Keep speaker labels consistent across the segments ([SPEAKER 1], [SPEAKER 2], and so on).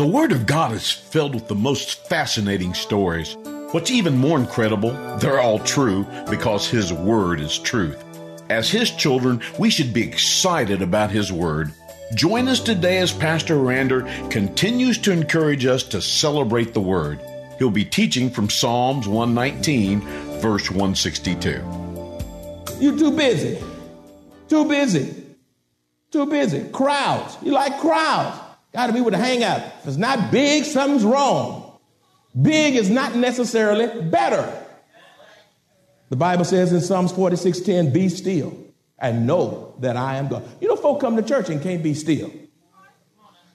[SPEAKER 1] The Word of God is filled with the most fascinating stories. What's even more incredible, they're all true because His Word is truth. As His children, we should be excited about His Word. Join us today as Pastor Rander continues to encourage us to celebrate the Word. He'll be teaching from Psalms 119, verse 162.
[SPEAKER 2] You're too busy. Too busy. Too busy. Crowds. You like crowds. Got to be with a hangout. If it's not big, something's wrong. Big is not necessarily better. The Bible says in Psalms 46:10, be still and know that I am God. You know, folk come to church and can't be still.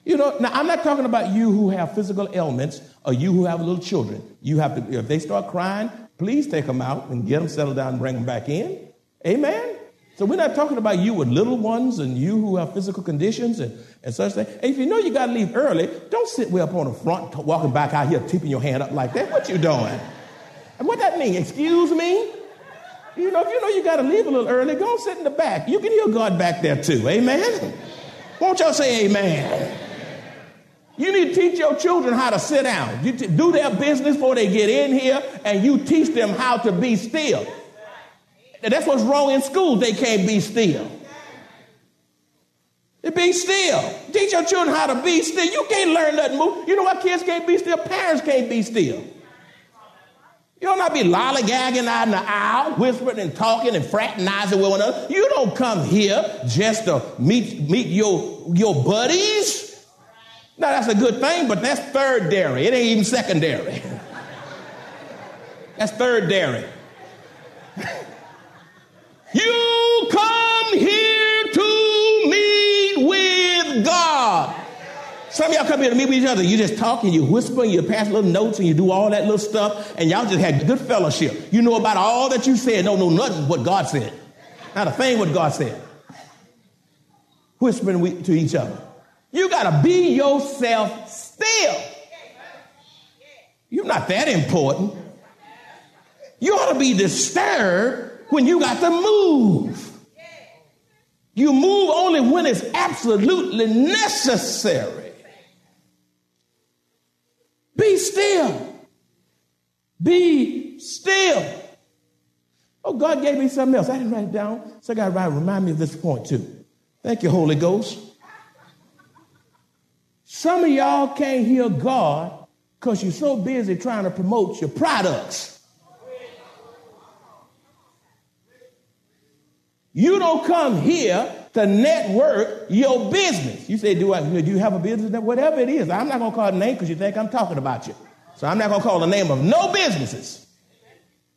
[SPEAKER 2] You know, now I'm not talking about you who have physical ailments or you who have little children. You have to, if they start crying, please take them out and get them settled down and bring them back in. Amen. So we're not talking about you with little ones and you who have physical conditions and, and such things. And if you know you got to leave early, don't sit way up on the front, walking back out here, tipping your hand up like that. What you doing? And what that mean? Excuse me? You know, if you know you got to leave a little early, go sit in the back. You can hear God back there too. Amen? Won't y'all say amen? You need to teach your children how to sit down. You t- do their business before they get in here, and you teach them how to be still. And that's what's wrong in school. They can't be still. They be still. Teach your children how to be still. You can't learn nothing. Move. You know what kids can't be still? Parents can't be still. You don't not be lollygagging out in the aisle, whispering and talking and fraternizing with one another. You don't come here just to meet, meet your, your buddies. Now, that's a good thing, but that's third dairy. It ain't even secondary. that's third dairy. You come here to meet with God. Some of y'all come here to meet with each other. You just talk and you whisper and you pass little notes and you do all that little stuff and y'all just had good fellowship. You know about all that you said, don't know nothing what God said. Not a thing what God said. Whispering to each other. You got to be yourself still. You're not that important. You ought to be disturbed when you got to move. You move only when it's absolutely necessary. Be still. Be still. Oh, God gave me something else. I didn't write it down, so I got to write, remind me of this point too. Thank you, Holy Ghost. Some of y'all can't hear God because you're so busy trying to promote your products. You don't come here to network your business. You say, do, I, do you have a business? Whatever it is. I'm not going to call a name because you think I'm talking about you. So I'm not going to call the name of no businesses.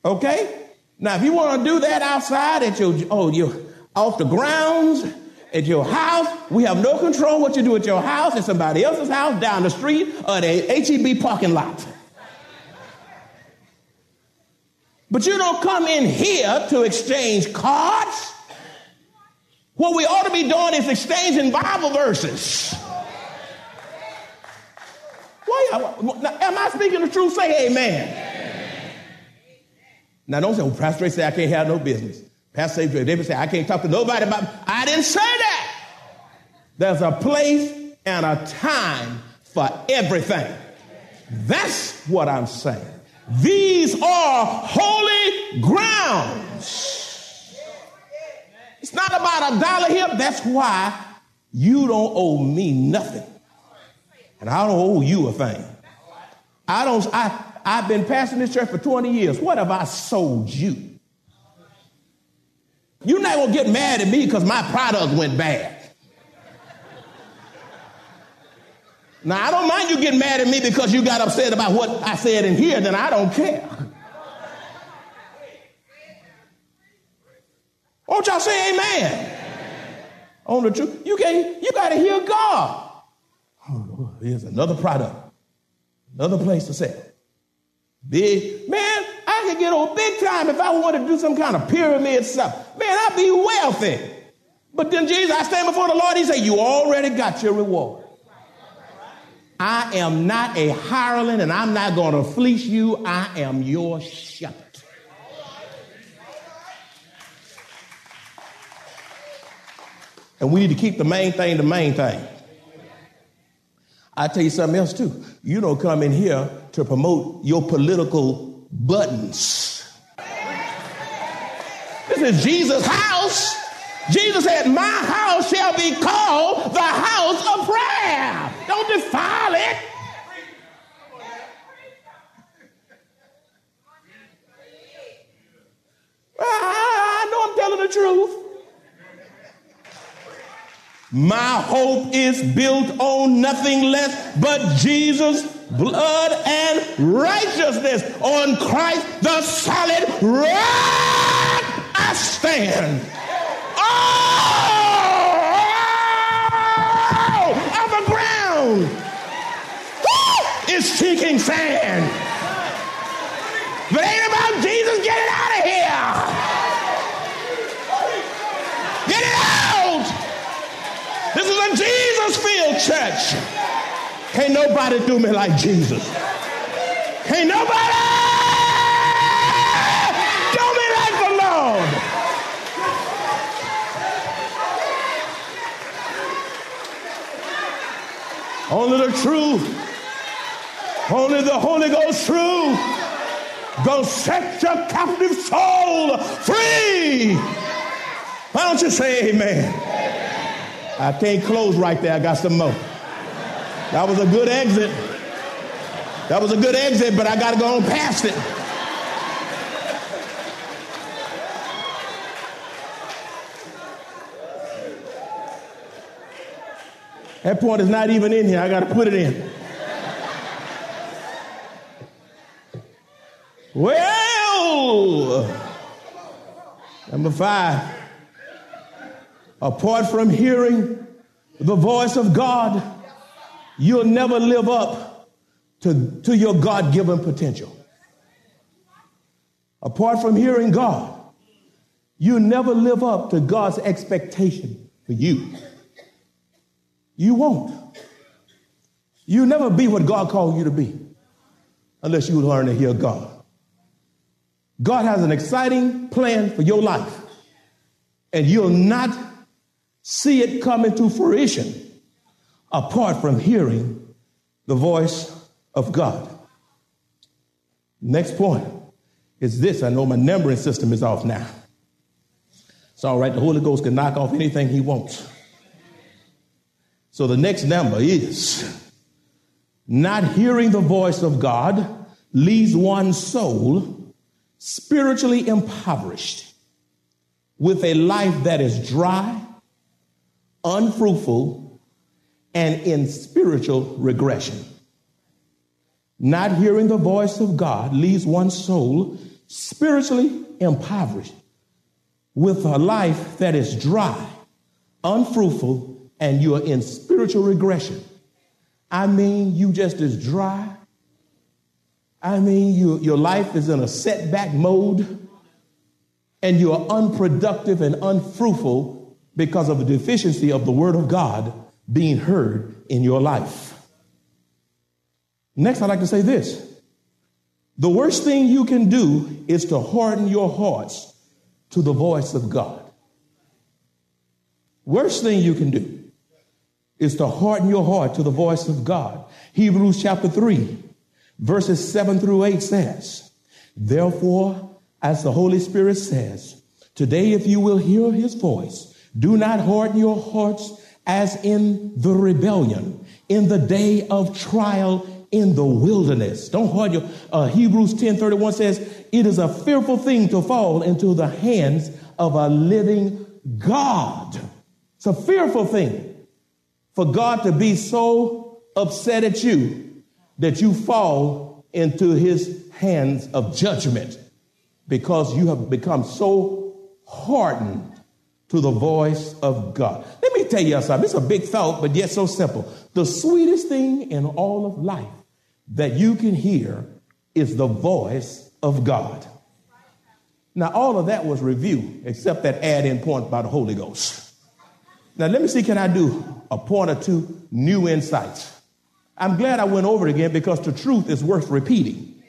[SPEAKER 2] Okay? Now, if you want to do that outside at your, oh, you off the grounds, at your house, we have no control what you do at your house, at somebody else's house, down the street, or the HEB parking lot. But you don't come in here to exchange cards. What we ought to be doing is exchanging Bible verses. Why, am I speaking the truth? Say amen. Now don't say, well, Pastor Ray say I can't have no business. Pastor David say I can't talk to nobody about. I didn't say that. There's a place and a time for everything. That's what I'm saying. These are holy grounds. About a dollar here. That's why you don't owe me nothing. And I don't owe you a thing. I don't, I, I've been pastoring this church for 20 years. What have I sold you? You're not going to get mad at me because my product went bad. Now, I don't mind you getting mad at me because you got upset about what I said in here, then I don't care. Won't y'all say amen? On the truth. You can you gotta hear God. Oh, here's another product. Another place to sell. Big man, I could get on big time if I wanted to do some kind of pyramid stuff. Man, I'd be wealthy. But then Jesus, I stand before the Lord, he said, You already got your reward. I am not a hireling and I'm not going to fleece you. I am your shepherd. And we need to keep the main thing the main thing. I tell you something else too. You don't come in here to promote your political buttons. This is Jesus' house. Jesus said, My house shall be called the house of prayer. Don't defile it. Ah, I know I'm telling the truth. My hope is built on nothing less but Jesus' blood and righteousness. On Christ, the solid rock, I stand. Oh, of the ground is sinking sand. Church. Can't nobody do me like Jesus. Can't nobody do me like the Lord. Only the truth, only the Holy Ghost truth, go set your captive soul free. Why don't you say amen? I can't close right there. I got some more. That was a good exit. That was a good exit, but I got to go on past it. That point is not even in here. I got to put it in. Well, number five, apart from hearing the voice of God, you'll never live up to, to your God given potential. Apart from hearing God, you'll never live up to God's expectation for you. You won't. You'll never be what God called you to be unless you learn to hear God. God has an exciting plan for your life, and you'll not see it coming to fruition apart from hearing the voice of God. Next point is this I know my numbering system is off now. It's all right, the Holy Ghost can knock off anything he wants. So the next number is not hearing the voice of God leaves one's soul spiritually impoverished with a life that is dry, unfruitful, and in spiritual regression. Not hearing the voice of God leaves one's soul spiritually impoverished with a life that is dry, unfruitful, and you are in spiritual regression. I mean, you just as dry. I mean, you, your life is in a setback mode, and you are unproductive and unfruitful because of the deficiency of the Word of God being heard in your life. Next, I'd like to say this the worst thing you can do is to harden your hearts to the voice of God. Worst thing you can do is to harden your heart to the voice of God. Hebrews chapter 3, verses 7 through 8 says, Therefore, as the Holy Spirit says, today if you will hear his voice, do not harden your hearts as in the rebellion, in the day of trial in the wilderness. Don't harden your, uh, Hebrews 10 31 says, It is a fearful thing to fall into the hands of a living God. It's a fearful thing for God to be so upset at you that you fall into his hands of judgment because you have become so hardened to the voice of God. Let me tell you something. It's a big thought, but yet so simple. The sweetest thing in all of life that you can hear is the voice of God. Now, all of that was review, except that add in point by the Holy Ghost. Now, let me see, can I do a point or two new insights? I'm glad I went over it again because the truth is worth repeating.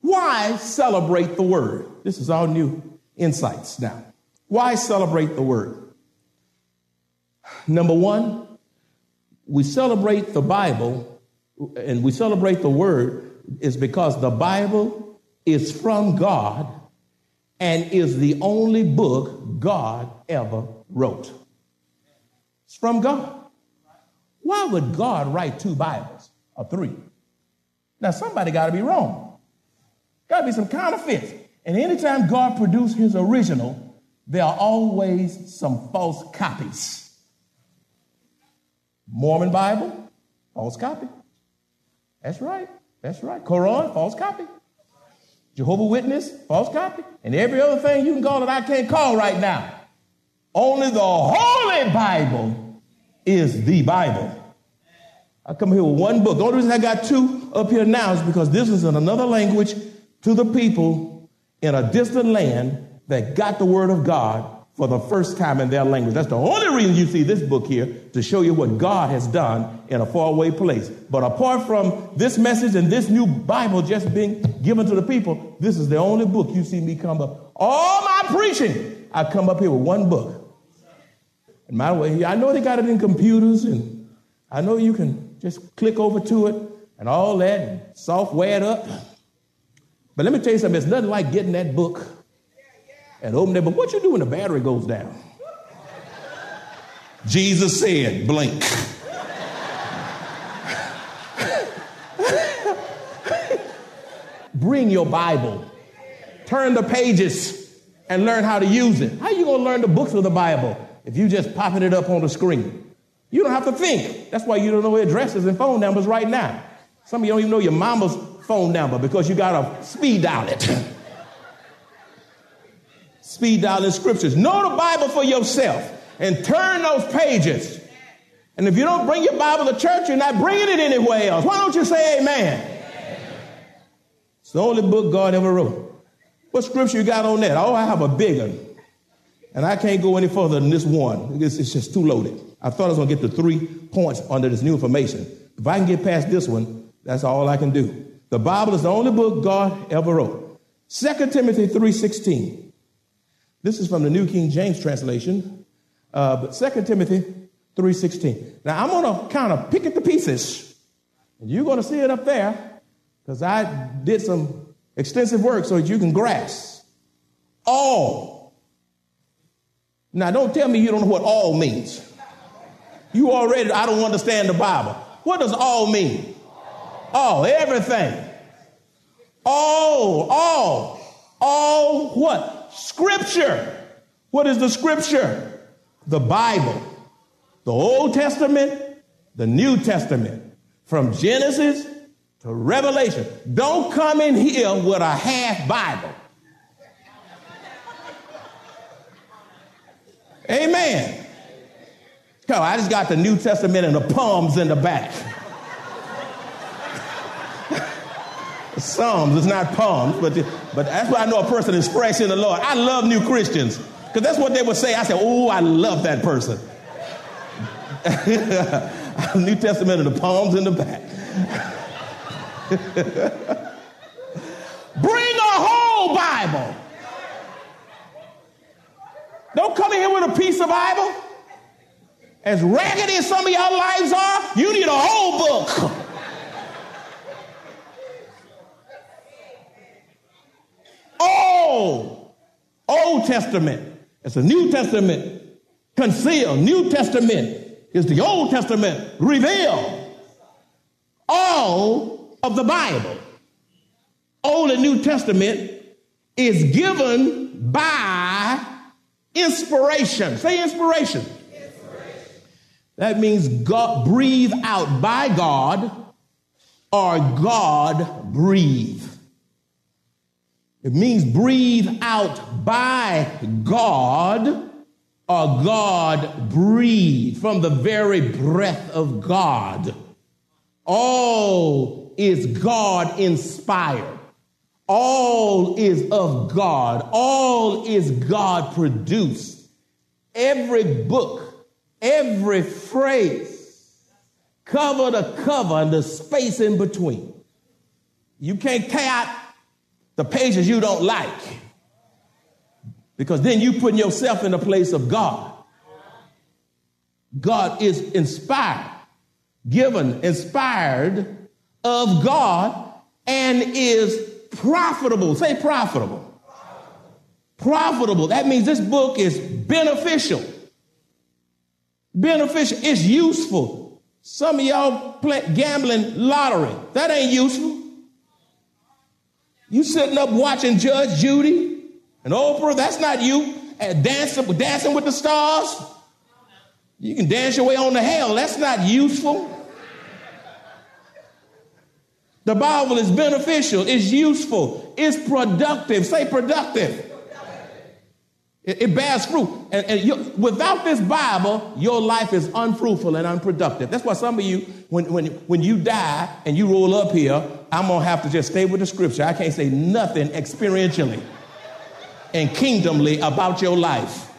[SPEAKER 2] Why celebrate the word? This is all new insights now. Why celebrate the word? Number one, we celebrate the Bible and we celebrate the word is because the Bible is from God and is the only book God ever wrote. It's from God. Why would God write two Bibles or three? Now, somebody got to be wrong. Got to be some counterfeits. And anytime God produced his original, there are always some false copies. Mormon Bible, false copy. That's right. That's right. Quran, false copy. Jehovah Witness, false copy. And every other thing you can call that I can't call right now. Only the Holy Bible is the Bible. I come here with one book. The only reason I got two up here now is because this is in another language to the people in a distant land that got the word of God for the first time in their language. That's the only reason you see this book here to show you what God has done in a faraway place. But apart from this message and this new Bible just being given to the people, this is the only book you see me come up. All my preaching, I come up here with one book. And my way, I know they got it in computers, and I know you can just click over to it and all that, and software it up. But let me tell you something, it's nothing like getting that book and open it. But what you do when the battery goes down? Jesus said, blink. Bring your Bible. Turn the pages and learn how to use it. How you going to learn the books of the Bible if you just popping it up on the screen? You don't have to think. That's why you don't know addresses and phone numbers right now. Some of you don't even know your mama's phone number because you got to speed dial it. speed dial dialing scriptures. Know the Bible for yourself and turn those pages. And if you don't bring your Bible to church, you're not bringing it anywhere else. Why don't you say amen? It's the only book God ever wrote. What scripture you got on that? Oh, I have a big one. And I can't go any further than this one. It's, it's just too loaded. I thought I was going to get the three points under this new information. If I can get past this one, that's all I can do. The Bible is the only book God ever wrote. 2 Timothy 3.16. This is from the New King James translation, uh, but 2 Timothy 3.16. Now, I'm going to kind of pick at the pieces, and you're going to see it up there, because I did some extensive work so that you can grasp. All. Now, don't tell me you don't know what all means. You already, I don't understand the Bible. What does all mean? All, everything. All, all, all what? Scripture. What is the scripture? The Bible, the Old Testament, the New Testament, from Genesis to Revelation. Don't come in here with a half Bible. Amen. Come I just got the New Testament and the palms in the back. Psalms, it's not palms, but, but that's why I know a person is fresh in the Lord. I love new Christians because that's what they would say. I said, oh, I love that person. new Testament of the palms in the back. Bring a whole Bible. Don't come in here with a piece of Bible. As raggedy as some of your lives are, you need a whole book. All Old Testament. It's a New Testament concealed. New Testament is the Old Testament revealed. All of the Bible, Old and New Testament, is given by inspiration. Say inspiration. inspiration. That means God breathe out by God or God breathe. It means breathe out by God or God breathed from the very breath of God. All is God inspired. All is of God. All is God produced. Every book, every phrase, cover to cover, and the space in between. You can't out the pages you don't like because then you putting yourself in the place of God. God is inspired, given, inspired of God, and is profitable. Say profitable. Profitable. That means this book is beneficial. Beneficial. It's useful. Some of y'all play gambling lottery. That ain't useful. You sitting up watching Judge Judy and Oprah, that's not you. And dancing, dancing with the stars. You can dance your way on to hell. That's not useful. The Bible is beneficial, it's useful, it's productive. Say productive. It, it bears fruit. And, and you, without this Bible, your life is unfruitful and unproductive. That's why some of you, when, when, when you die and you roll up here, I'm going to have to just stay with the scripture. I can't say nothing experientially and kingdomly about your life.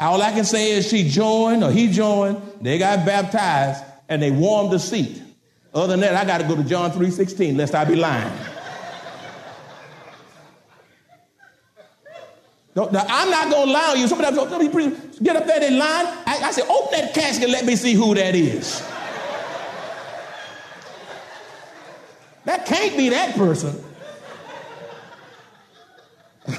[SPEAKER 2] All I can say is she joined or he joined, they got baptized, and they warmed the seat. Other than that, I got to go to John 3.16, lest I be lying. I'm not going to lie allow you. Somebody, somebody get up there in line. I, I said, open that casket, and let me see who that is. that can't be that person.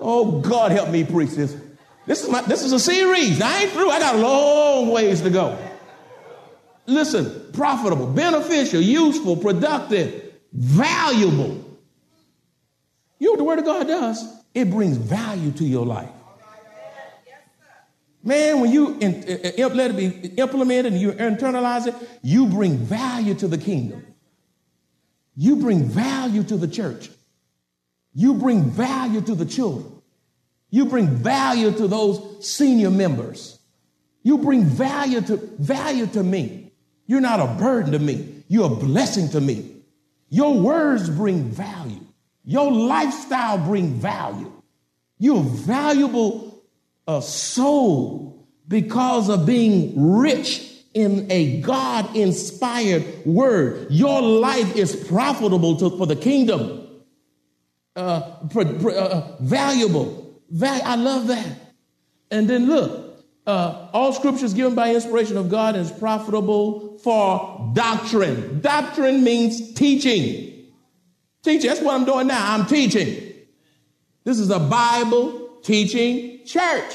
[SPEAKER 2] oh, God, help me preach this. This is, my, this is a series. I ain't through. I got a long ways to go. Listen, profitable, beneficial, useful, productive, valuable. You know what the Word of God does? It brings value to your life. Man, when you let it be implemented and you internalize it, you bring value to the kingdom. You bring value to the church. You bring value to the children. You bring value to those senior members. You bring value to value to me. You're not a burden to me. You're a blessing to me. Your words bring value. Your lifestyle bring value. You're a valuable uh, soul because of being rich in a God inspired word. Your life is profitable to, for the kingdom. Uh, pr- pr- uh, valuable. Val- I love that. And then look, uh, all scriptures given by inspiration of God is profitable for doctrine. Doctrine means teaching. Teaching. That's what I'm doing now. I'm teaching. This is a Bible teaching church.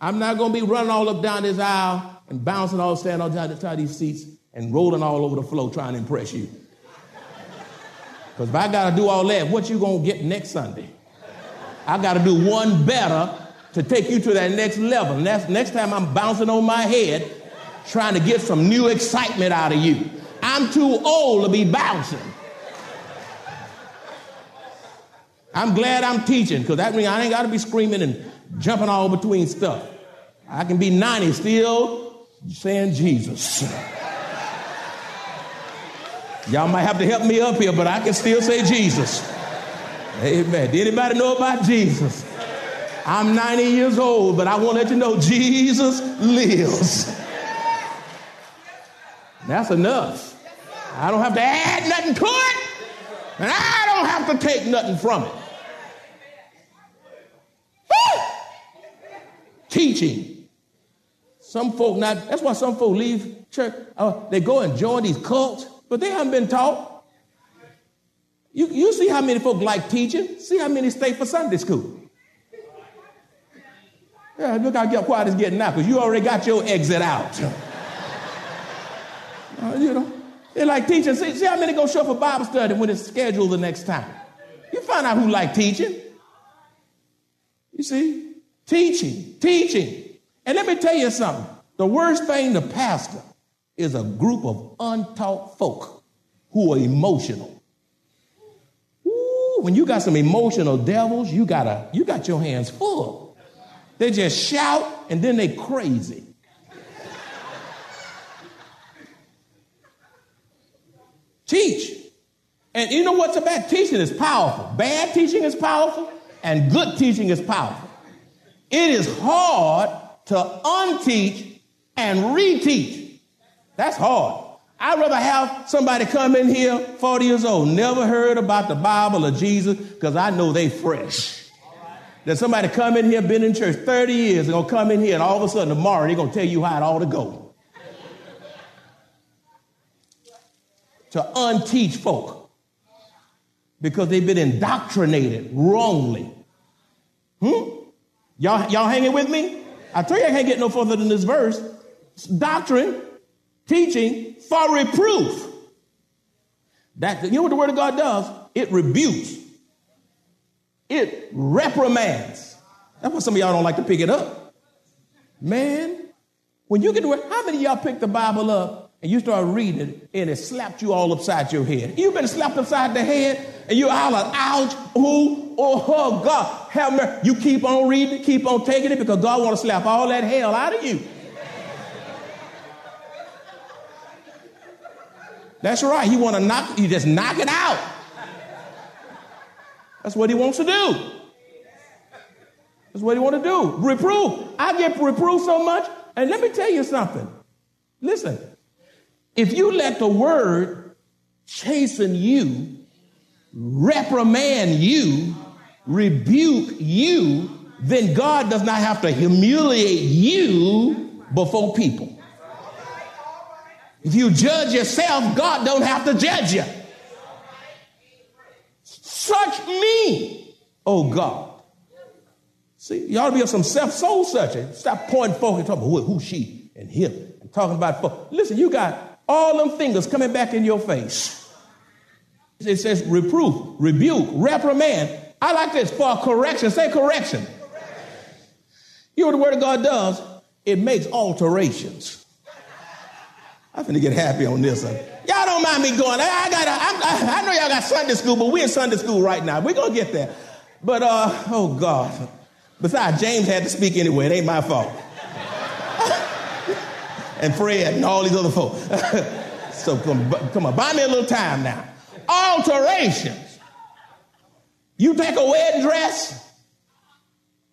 [SPEAKER 2] I'm not going to be running all up down this aisle and bouncing all, standing all down the these seats and rolling all over the floor trying to impress you. Because if I got to do all that, what you going to get next Sunday? I got to do one better to take you to that next level. That's next time I'm bouncing on my head trying to get some new excitement out of you. I'm too old to be bouncing. I'm glad I'm teaching because that means I ain't got to be screaming and jumping all between stuff. I can be 90 still saying Jesus. Y'all might have to help me up here, but I can still say Jesus. Amen. Did anybody know about Jesus? I'm 90 years old, but I want to let you know Jesus lives. That's enough. I don't have to add nothing to it, and I don't have to take nothing from it. Teaching. Some folk not, that's why some folk leave church. Uh, they go and join these cults, but they haven't been taught. You, you see how many folk like teaching? See how many stay for Sunday school. Yeah, look how quiet it's getting now, because you already got your exit out. uh, you know, they like teaching. See, see how many go show up for Bible study when it's scheduled the next time. You find out who like teaching. You see, Teaching, teaching. And let me tell you something. The worst thing to pastor is a group of untaught folk. who are emotional. Ooh, when you got some emotional devils, you got a, you got your hands full. They just shout and then they crazy. Teach. And you know what's about teaching is powerful. Bad teaching is powerful, and good teaching is powerful. It is hard to unteach and reteach. That's hard. I'd rather have somebody come in here 40 years old, never heard about the Bible or Jesus, because I know they fresh. Than somebody come in here, been in church 30 years, and gonna come in here and all of a sudden tomorrow they're gonna tell you how it ought to go. to unteach folk because they've been indoctrinated wrongly. Hmm? Y'all, y'all hanging with me? I tell you, I can't get no further than this verse. It's doctrine, teaching for reproof. That you know what the word of God does? It rebukes. It reprimands. That's why some of y'all don't like to pick it up. Man, when you get to where, how many y'all pick the Bible up and you start reading it and it slapped you all upside your head? You've been slapped upside the head and you holler, ouch, who, oh, oh, God, have mercy. You keep on reading, keep on taking it because God want to slap all that hell out of you. That's right. He want to knock, you just knock it out. That's what he wants to do. That's what he want to do. Reprove. I get reproved so much. And let me tell you something. Listen, if you let the word chasten you, reprimand you, rebuke you, then God does not have to humiliate you before people. If you judge yourself, God don't have to judge you. Search me, oh God. See, you ought to be some self soul searching. Stop pointing and talking about who, who she and him and talking about folk. Listen, you got all them fingers coming back in your face. It says reproof, rebuke, reprimand. I like this for correction. Say correction. You know what the word of God does? It makes alterations. I'm finna get happy on this one. Y'all don't mind me going. I, got. I, I know y'all got Sunday school, but we're in Sunday school right now. We're gonna get there. But uh, oh God. Besides, James had to speak anyway. It ain't my fault. and Fred and all these other folks. so come, come on, buy me a little time now. Alterations. You take a wedding dress,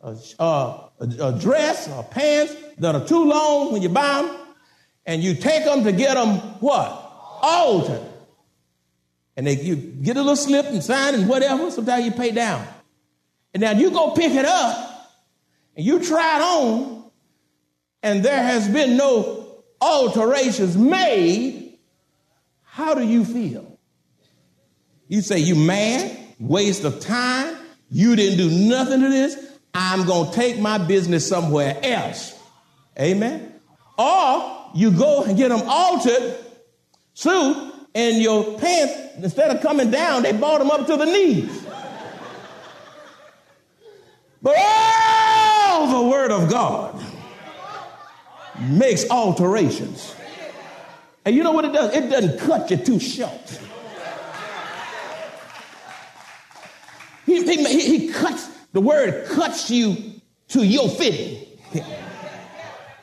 [SPEAKER 2] a, uh, a, a dress or pants that are too long when you buy them, and you take them to get them what? Altered. And they, you get a little slip and sign and whatever. Sometimes you pay down. And now you go pick it up and you try it on, and there has been no alterations made. How do you feel? You say you mad, waste of time, you didn't do nothing to this. I'm going to take my business somewhere else. Amen. Or you go and get them altered suit and your pants, instead of coming down, they brought them up to the knees. But all the word of God makes alterations. And you know what it does? It doesn't cut you too short. He, he, he cuts, the word cuts you to your fitting.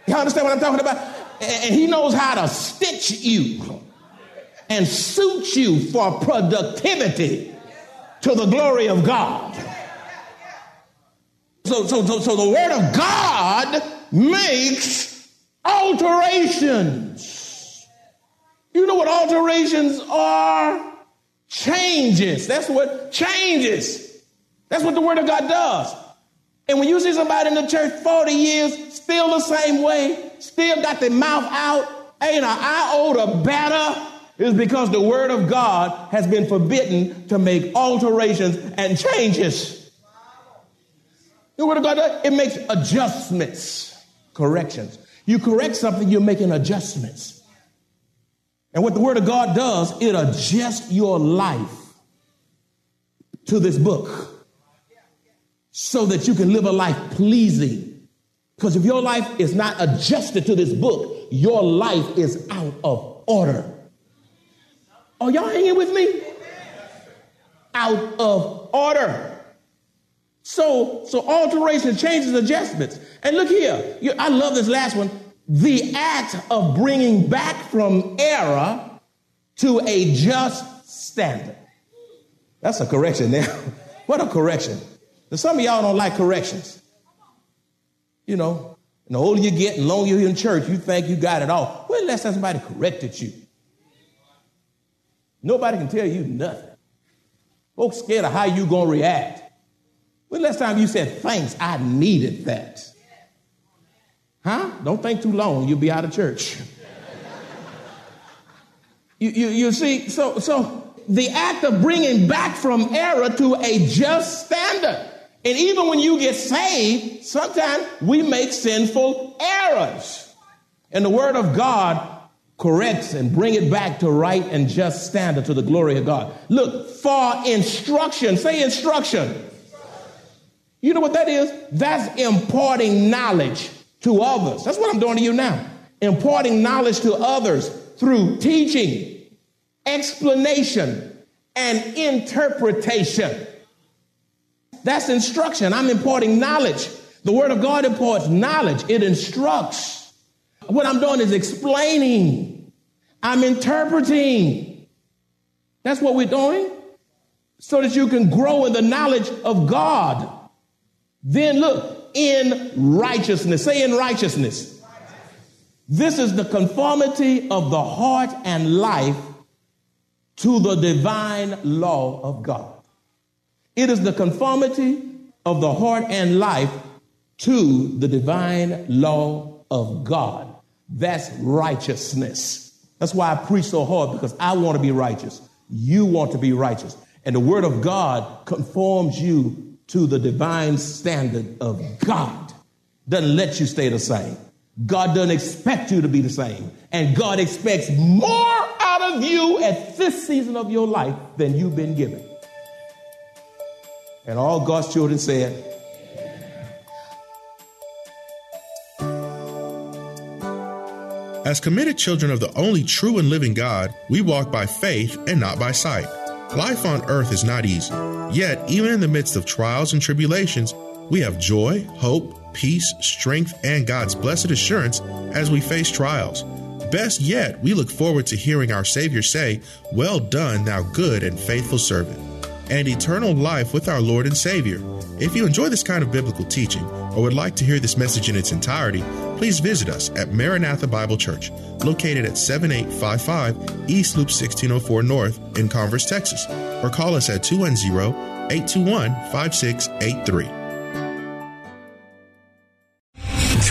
[SPEAKER 2] You understand what I'm talking about? And he knows how to stitch you and suit you for productivity to the glory of God. So, so, so, so the word of God makes alterations. You know what alterations are? Changes. That's what changes. That's what the word of God does. And when you see somebody in the church 40 years, still the same way, still got their mouth out, ain't an iota better, is because the word of God has been forbidden to make alterations and changes. The word of God, it makes adjustments, corrections. You correct something, you're making adjustments. And what the word of God does, it adjusts your life to this book so that you can live a life pleasing. Because if your life is not adjusted to this book, your life is out of order. Are y'all hanging with me? Out of order. So, so alteration, changes, adjustments. And look here, you, I love this last one. The act of bringing back from error to a just standard. That's a correction there. what a correction. Now, some of y'all don't like corrections. You know, and the older you get and the longer you're in church, you think you got it all. Last time somebody corrected you? Nobody can tell you nothing. Folks scared of how you gonna react. When last time you said, thanks, I needed that? Huh? Don't think too long, you'll be out of church. you, you, you see, so, so the act of bringing back from error to a just standard. And even when you get saved, sometimes we make sinful errors. And the word of God corrects and bring it back to right and just standard to the glory of God. Look, for instruction, say instruction. You know what that is? That's imparting knowledge to others. That's what I'm doing to you now. Imparting knowledge to others through teaching, explanation, and interpretation. That's instruction. I'm imparting knowledge. The Word of God imparts knowledge, it instructs. What I'm doing is explaining, I'm interpreting. That's what we're doing so that you can grow in the knowledge of God. Then look, in righteousness. Say in righteousness. This is the conformity of the heart and life to the divine law of God. It is the conformity of the heart and life to the divine law of God. That's righteousness. That's why I preach so hard because I want to be righteous. You want to be righteous. And the word of God conforms you to the divine standard of God. Doesn't let you stay the same. God doesn't expect you to be the same. And God expects more out of you at this season of your life than you've been given. And all God's children said,
[SPEAKER 3] As committed children of the only true and living God, we walk by faith and not by sight. Life on earth is not easy. Yet, even in the midst of trials and tribulations, we have joy, hope, peace, strength, and God's blessed assurance as we face trials. Best yet, we look forward to hearing our Savior say, Well done, thou good and faithful servant and eternal life with our Lord and Savior. If you enjoy this kind of biblical teaching or would like to hear this message in its entirety, please visit us at Maranatha Bible Church, located at 7855 East Loop 1604 North in Converse, Texas, or call us at 210 821 5683.